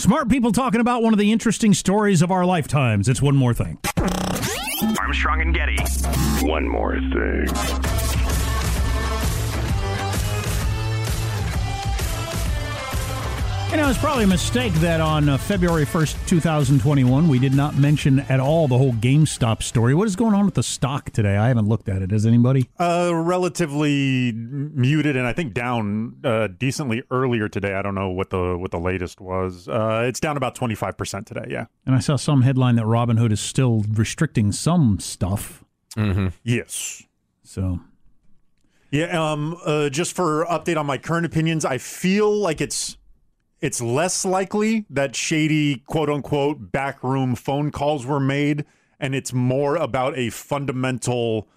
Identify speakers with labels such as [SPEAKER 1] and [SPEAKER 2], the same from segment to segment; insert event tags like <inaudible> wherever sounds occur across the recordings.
[SPEAKER 1] Smart people talking about one of the interesting stories of our lifetimes. It's one more thing.
[SPEAKER 2] Armstrong and Getty. One more thing.
[SPEAKER 1] You know, it's probably a mistake that on uh, February 1st, 2021, we did not mention at all the whole GameStop story. What is going on with the stock today? I haven't looked at it. Has anybody?
[SPEAKER 3] Uh, relatively muted, and I think down uh, decently earlier today. I don't know what the what the latest was. Uh, it's down about 25% today, yeah.
[SPEAKER 1] And I saw some headline that Robinhood is still restricting some stuff.
[SPEAKER 3] Mm-hmm. Yes.
[SPEAKER 1] So
[SPEAKER 3] Yeah, um, uh, just for update on my current opinions, I feel like it's it's less likely that shady quote unquote backroom phone calls were made, and it's more about a fundamental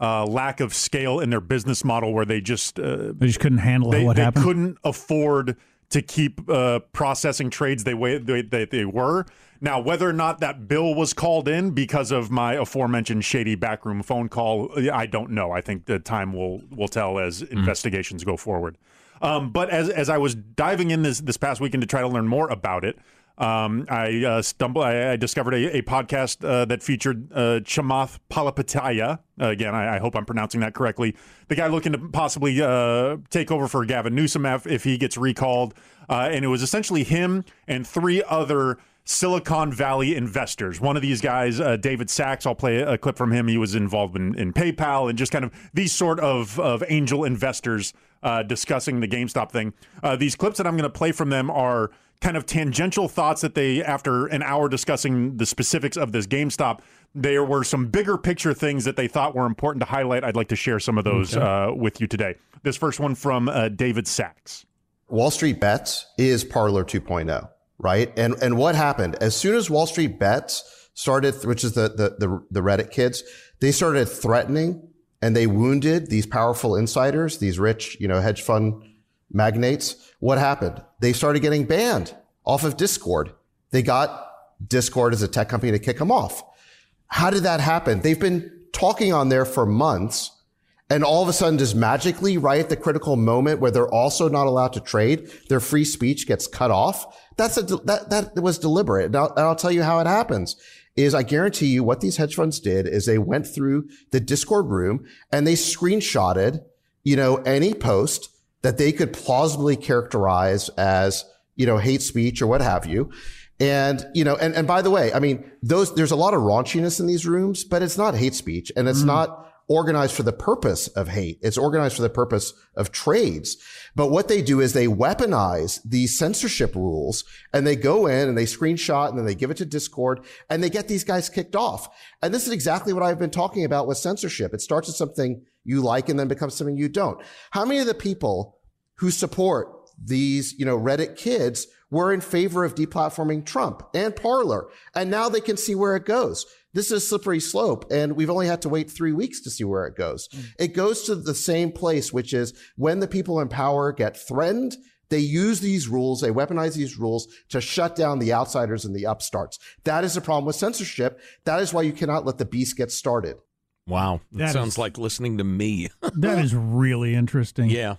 [SPEAKER 3] uh, lack of scale in their business model where they just uh,
[SPEAKER 1] they just couldn't handle
[SPEAKER 3] they,
[SPEAKER 1] what
[SPEAKER 3] they
[SPEAKER 1] happened.
[SPEAKER 3] couldn't afford to keep uh, processing trades the way they, they, they were. Now, whether or not that bill was called in because of my aforementioned shady backroom phone call, I don't know. I think the time will will tell as investigations go forward. Um, but as as I was diving in this this past weekend to try to learn more about it, um, I uh, stumbled. I, I discovered a, a podcast uh, that featured uh, Chamath Palihapitiya. again, I, I hope I'm pronouncing that correctly. The guy looking to possibly uh, take over for Gavin Newsom if, if he gets recalled, uh, and it was essentially him and three other. Silicon Valley investors. One of these guys, uh, David Sacks, I'll play a clip from him. He was involved in, in PayPal and just kind of these sort of, of angel investors uh, discussing the GameStop thing. Uh, these clips that I'm going to play from them are kind of tangential thoughts that they, after an hour discussing the specifics of this GameStop, there were some bigger picture things that they thought were important to highlight. I'd like to share some of those
[SPEAKER 4] Okay.
[SPEAKER 3] uh, with you today. This first one from uh, David Sacks.
[SPEAKER 4] Wall Street Bets is Parler 2.0, right? And and what happened as soon as Wall Street Bets started, which is the the the, the Reddit kids, they started threatening and they wounded these powerful insiders, these rich, you know, hedge fund magnates. What happened? They started getting banned off of Discord. They got Discord as a tech company to kick them off. How did that happen? They've been talking on there for months and all of a sudden, just magically, right at the critical moment where they're also not allowed to trade, their free speech gets cut off. That's a that that was deliberate. And I'll, and I'll tell you how it happens. Is I guarantee you what these hedge funds did is they went through the Discord room and they screenshotted, you know, any post that they could plausibly characterize as, you know, hate speech or what have you. And, you know, and, and by the way, I mean, those, there's a lot of raunchiness in these rooms, but it's not hate speech and it's mm. not organized for the purpose of hate. It's organized for the purpose of trades. But what they do is they weaponize these censorship rules and they go in and they screenshot and then they give it to Discord and they get these guys kicked off. And this is exactly what I've been talking about with censorship. It starts with something you like and then becomes something you don't. How many of the people who support these, you know, Reddit kids were in favor of deplatforming Trump and Parler. And now they can see where it goes. This is a slippery slope, and we've only had to wait three weeks to see where it goes. Mm. It goes to the same place, which is when the people in power get threatened, they use these rules, they weaponize these rules to shut down the outsiders and the upstarts. That is the problem with censorship. That is why you cannot let the beast get started.
[SPEAKER 5] Wow. That, that sounds is, like listening to me. <laughs>
[SPEAKER 1] that is really interesting.
[SPEAKER 5] Yeah.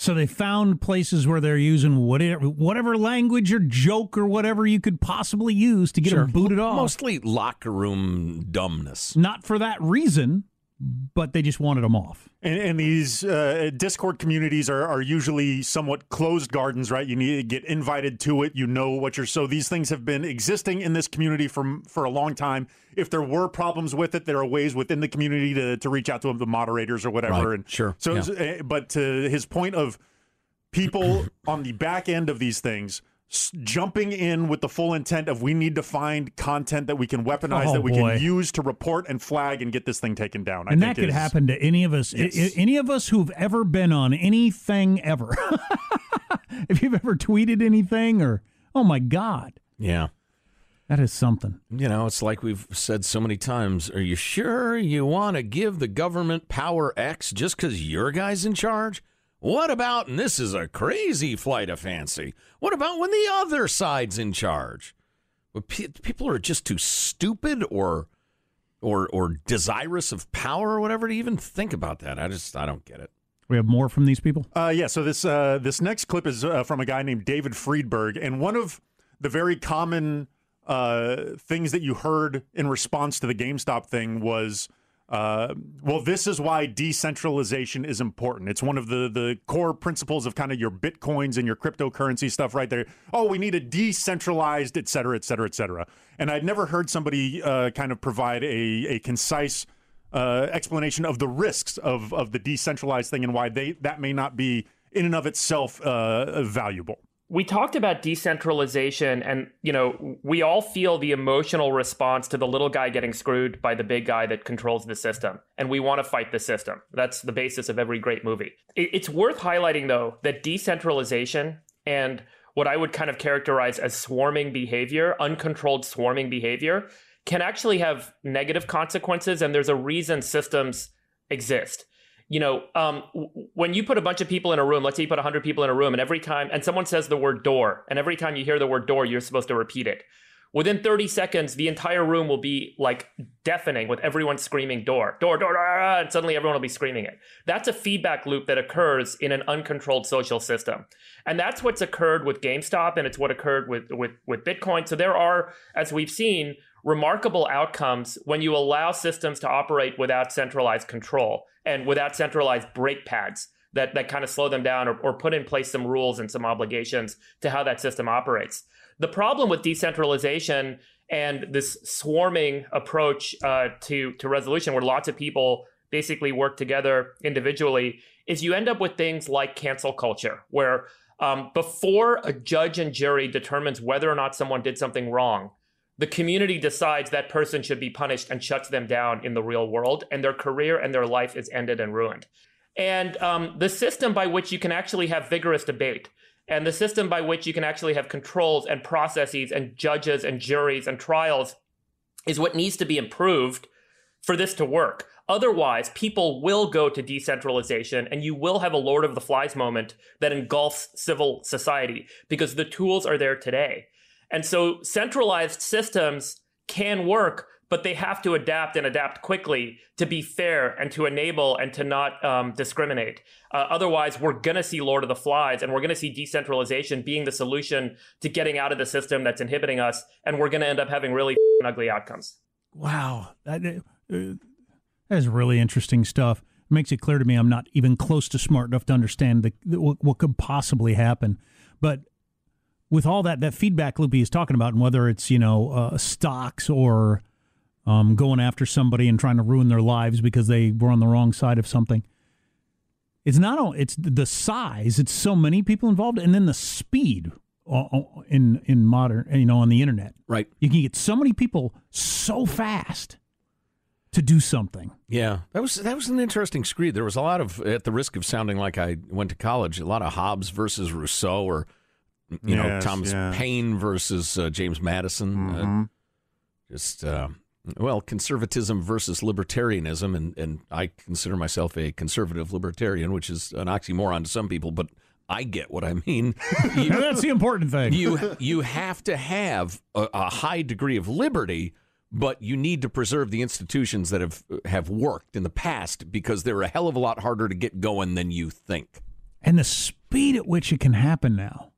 [SPEAKER 1] So they found places where they're using whatever whatever language or joke or whatever you could possibly use to get sure. them booted off.
[SPEAKER 5] Mostly locker room dumbness.
[SPEAKER 1] Not for that reason, but they just wanted them off.
[SPEAKER 3] And, and these uh, Discord communities are, are usually somewhat closed gardens, right? You need to get invited to it. You know what you're. So these things have been existing in this community for for a long time. If there were problems with it, there are ways within the community to, to reach out to the moderators or whatever.
[SPEAKER 5] Right.
[SPEAKER 3] And
[SPEAKER 5] sure.
[SPEAKER 3] So, yeah. Eh, but to his point of people on the back end of these things jumping in with the full intent of we need to find content that we can weaponize oh, that we boy. can use to report and flag and get this thing taken down.
[SPEAKER 1] And that could is, happen to any of us, yes. any of us who've ever been on anything ever. <laughs> if you've ever tweeted anything or oh my god,
[SPEAKER 5] yeah.
[SPEAKER 1] That is something.
[SPEAKER 5] You know, it's like we've said so many times. Are you sure you want to give the government power X just because your guy's in charge? What about, and this is a crazy flight of fancy, what about when the other side's in charge? people are just too stupid or or or desirous of power or whatever to even think about that. I just I don't get it.
[SPEAKER 1] We have more from these people.
[SPEAKER 3] Uh, yeah. So this uh, this next clip is uh, from a guy named David Friedberg, and one of the very common uh, things that you heard in response to the GameStop thing was uh, well, this is why decentralization is important. It's one of the the core principles of kind of your bitcoins and your cryptocurrency stuff right there. Oh, we need a decentralized, et cetera, et cetera, et cetera. And I'd never heard somebody uh, kind of provide a a concise uh, explanation of the risks of of the decentralized thing and why they that may not be in and of itself uh, valuable
[SPEAKER 6] we talked about decentralization and you know we all feel the emotional response to the little guy getting screwed by the big guy that controls the system and we want to fight the system. That's the basis of every great movie. It's worth highlighting though that decentralization and what i would kind of characterize as swarming behavior uncontrolled swarming behavior can actually have negative consequences and there's a reason systems exist you know, um, when you put a bunch of people in a room, let's say you put 100 people in a room, and every time, and someone says the word door, and every time you hear the word door, you're supposed to repeat it. Within 30 seconds, the entire room will be like deafening with everyone screaming door, door, door, door, and suddenly everyone will be screaming it. That's a feedback loop that occurs in an uncontrolled social system. And that's what's occurred with GameStop and it's what occurred with, with, with Bitcoin. So there are, as we've seen, remarkable outcomes when you allow systems to operate without centralized control and without centralized brake pads that, that kind of slow them down or, or put in place some rules and some obligations to how that system operates. The problem with decentralization and this swarming approach uh, to, to resolution, where lots of people basically work together individually, is you end up with things like cancel culture, where um, before a judge and jury determines whether or not someone did something wrong, the community decides that person should be punished and shuts them down in the real world, and their career and their life is ended and ruined. And um, the system by which you can actually have vigorous debate, and the system by which you can actually have controls and processes and judges and juries and trials is what needs to be improved for this to work. Otherwise, people will go to decentralization and you will have a Lord of the Flies moment that engulfs civil society because the tools are there today. And so centralized systems can work, but they have to adapt and adapt quickly to be fair and to enable and to not um, discriminate. Uh, otherwise, we're going to see Lord of the Flies and we're going to see decentralization being the solution to getting out of the system that's inhibiting us. And we're going to end up having really <laughs> ugly outcomes.
[SPEAKER 1] Wow. That, uh, that is really interesting stuff. It makes it clear to me I'm not even close to smart enough to understand the, what, what could possibly happen. But with all that that feedback loop he's talking about, and whether it's you know uh, stocks or um, going after somebody and trying to ruin their lives because they were on the wrong side of something. It's not all. It's the size. It's so many people involved, and then the speed uh, uh, in in modern, you know, on the internet.
[SPEAKER 5] Right.
[SPEAKER 1] You can get so many people so fast to do something.
[SPEAKER 5] Yeah, that was that was an interesting screed. There was a lot of, at the risk of sounding like I went to college, a lot of Hobbes versus Rousseau, or you know,
[SPEAKER 3] Yes,
[SPEAKER 5] Thomas
[SPEAKER 3] yes.
[SPEAKER 5] Paine versus uh, James Madison.
[SPEAKER 3] Mm-hmm.
[SPEAKER 5] Uh, just uh, well, conservatism versus libertarianism, and and I consider myself a conservative libertarian, which is an oxymoron to some people, but I get what I mean. <laughs> You-
[SPEAKER 1] That's the important thing.
[SPEAKER 5] you you have to have a, a high degree of liberty, but you need to preserve the institutions that have have worked in the past because they're a hell of a lot harder to get going than you think.
[SPEAKER 1] and the speed at which it can happen now.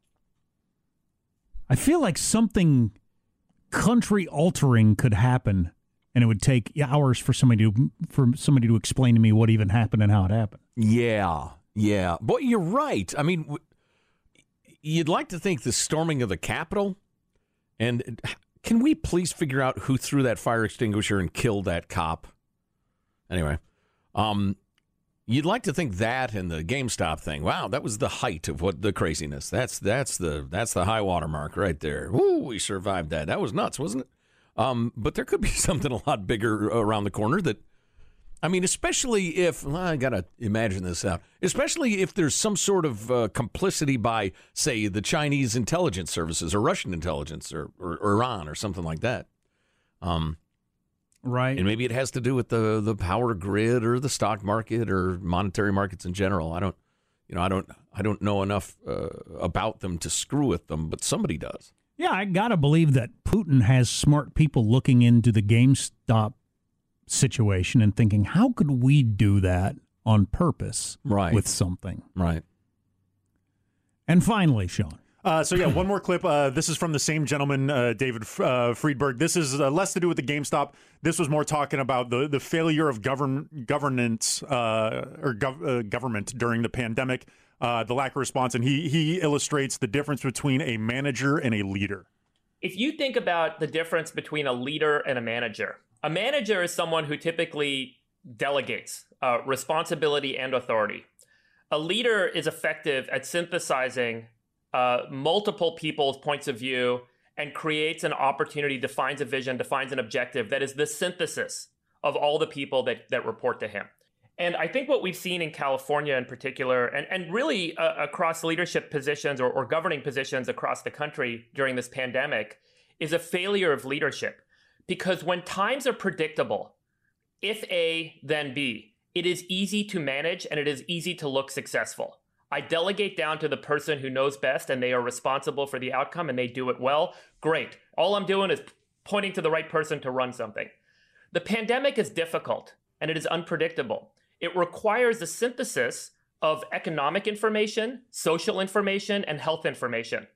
[SPEAKER 1] I feel like something country altering could happen, and it would take hours for somebody to for somebody to explain to me what even happened and how it happened.
[SPEAKER 5] Yeah, yeah. Boy, you're right. I mean, you'd like to think the storming of the Capitol, and can we please figure out who threw that fire extinguisher and killed that cop? Anyway, um, you'd like to think that and the GameStop thing. Wow, that was the height of what the craziness. That's that's the that's the high water mark right there. Woo, we survived that. That was nuts, wasn't it? Um, but there could be <laughs> something a lot bigger around the corner that I mean, especially if well, I got to imagine this out. Especially if there's some sort of uh, complicity by, say, the Chinese intelligence services or Russian intelligence or, or, or Iran or something like that. Um,
[SPEAKER 1] Right.
[SPEAKER 5] and maybe it has to do with the the power grid or the stock market or monetary markets in general. I don't, you know, I don't, I don't know enough uh, about them to screw with them, but somebody does.
[SPEAKER 1] Yeah, I gotta believe that Putin has smart people looking into the GameStop situation and thinking, how could we do that on purpose
[SPEAKER 5] Right.
[SPEAKER 1] with something?
[SPEAKER 5] Right.
[SPEAKER 1] And finally, Sean.
[SPEAKER 3] Uh, so yeah, one more clip. Uh, this is from the same gentleman, uh, David uh, Friedberg. This is uh, less to do with the GameStop. This was more talking about the the failure of govern governance uh, or gov- government during the pandemic, the lack of response, and he he illustrates the difference between a manager and a leader.
[SPEAKER 6] if you think about the difference between a leader and a manager, a manager is someone who typically delegates responsibility and authority. A leader is effective at synthesizing uh, multiple people's points of view and creates an opportunity, defines a vision, defines an objective that is the synthesis of all the people that, that report to him. And I think what we've seen in California in particular, and, and really uh, across leadership positions or, or governing positions across the country during this pandemic, is a failure of leadership. Because when times are predictable, if A, then B, it is easy to manage and it is easy to look successful. I delegate down to the person who knows best and they are responsible for the outcome and they do it well. Great. All I'm doing is pointing to the right person to run something. The pandemic is difficult and it is unpredictable. It requires a synthesis of economic information, social information, and health information.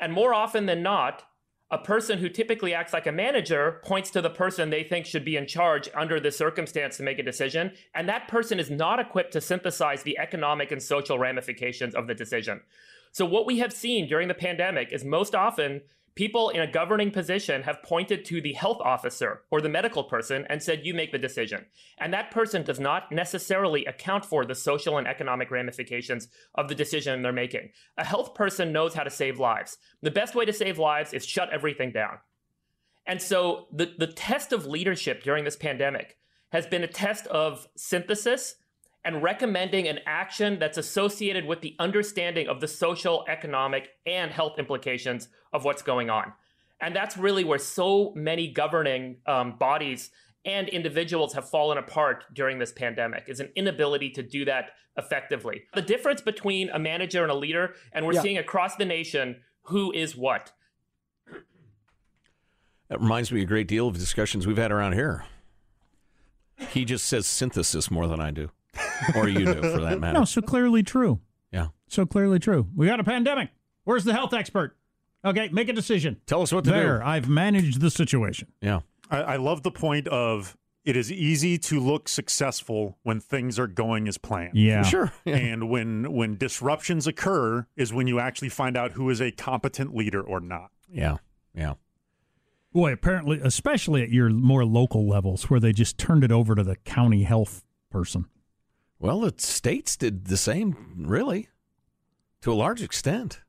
[SPEAKER 6] And more often than not, a person who typically acts like a manager points to the person they think should be in charge under the circumstance to make a decision, and that person is not equipped to synthesize the economic and social ramifications of the decision. So, what we have seen during the pandemic is most often people in a governing position have pointed to the health officer or the medical person and said, You make the decision. And that person does not necessarily account for the social and economic ramifications of the decision they're making. A health person knows how to save lives. The best way to save lives is shut everything down. And so the, the test of leadership during this pandemic has been a test of synthesis and recommending an action that's associated with the understanding of the social, economic, and health implications of what's going on. And that's really where so many governing um, bodies and individuals have fallen apart during this pandemic is an inability to do that effectively. The difference between a manager and a leader, and we're
[SPEAKER 5] Yeah.
[SPEAKER 6] seeing across the nation who is what.
[SPEAKER 5] That reminds me a great deal of discussions we've had around here. He just says synthesis more than I do, or you do, for that matter.
[SPEAKER 1] No, so clearly true.
[SPEAKER 5] Yeah.
[SPEAKER 1] So clearly true. We got a pandemic. Where's the health expert? Okay, make a decision.
[SPEAKER 5] Tell us what to
[SPEAKER 1] there,
[SPEAKER 5] do.
[SPEAKER 1] I've managed the situation.
[SPEAKER 5] Yeah.
[SPEAKER 3] I, I love the point of it is easy to look successful when things are going as planned.
[SPEAKER 1] Yeah.
[SPEAKER 5] Sure. <laughs>
[SPEAKER 3] and when when disruptions occur is when you actually find out who is a competent leader or not.
[SPEAKER 5] Yeah. Yeah.
[SPEAKER 1] Boy, apparently, especially at your more local levels where they just turned it over to the county health person.
[SPEAKER 5] Well, the states did the same, really, to a large extent.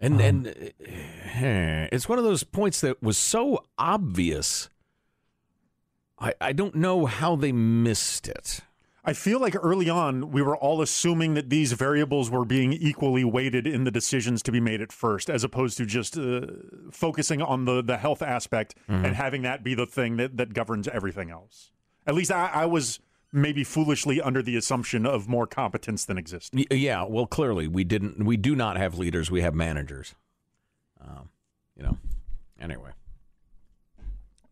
[SPEAKER 5] And
[SPEAKER 1] Um,
[SPEAKER 5] and uh, it's one of those points that was so obvious. I I don't know how they missed it.
[SPEAKER 3] I feel like early on we were all assuming that these variables were being equally weighted in the decisions to be made at first, as opposed to just uh, focusing on the the health aspect
[SPEAKER 5] Mm-hmm.
[SPEAKER 3] and having that be the thing that, that governs everything else. At least I, I was maybe foolishly under the assumption of more competence than exists.
[SPEAKER 5] Yeah, well, clearly we didn't. We do not have leaders. We have managers. Um, you know. Anyway,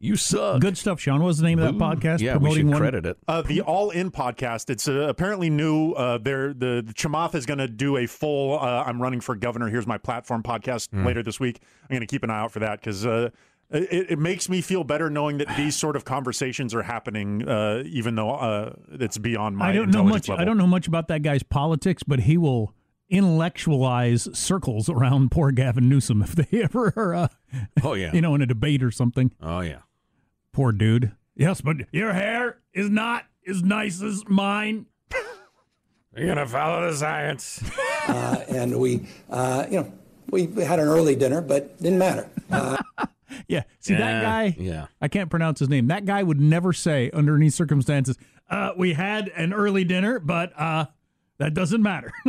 [SPEAKER 5] you suck.
[SPEAKER 1] Good stuff, Sean. What was the name of that
[SPEAKER 5] Ooh,
[SPEAKER 1] podcast?
[SPEAKER 5] Yeah, we
[SPEAKER 1] promoting
[SPEAKER 5] should
[SPEAKER 1] one?
[SPEAKER 5] credit it.
[SPEAKER 3] Uh, the All In podcast. It's uh, apparently new. Uh, they're, the, the Chamath is going to do a full uh, I'm running for governor. Here's my platform podcast
[SPEAKER 5] Hmm.
[SPEAKER 3] later this week. I'm going to keep an eye out for that because uh, it, it makes me feel better knowing that these sort of conversations are happening, uh, even though uh, it's beyond my
[SPEAKER 1] I don't know much.
[SPEAKER 3] level.
[SPEAKER 1] I don't know much about that guy's politics, but he will intellectualize circles around poor Gavin Newsom if they <laughs> ever are, uh,
[SPEAKER 5] Oh yeah.
[SPEAKER 1] you know, in a debate or something.
[SPEAKER 5] Oh yeah.
[SPEAKER 1] Poor dude. Yes, but your hair is not as nice as mine. <laughs>
[SPEAKER 5] You're gonna follow the science. <laughs>
[SPEAKER 7] uh, and we, uh, you know, we had an early dinner, but didn't matter. Uh, <laughs>
[SPEAKER 1] Yeah. See that guy?
[SPEAKER 5] yeah.
[SPEAKER 1] I can't pronounce his name. That guy would never say under any circumstances, uh, we had an early dinner, but uh, that doesn't matter. <laughs>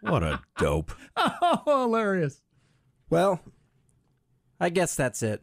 [SPEAKER 5] What a dope. <laughs>
[SPEAKER 1] oh, hilarious.
[SPEAKER 8] Well, I guess that's it.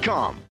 [SPEAKER 9] Indeed.com.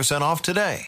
[SPEAKER 10] off today.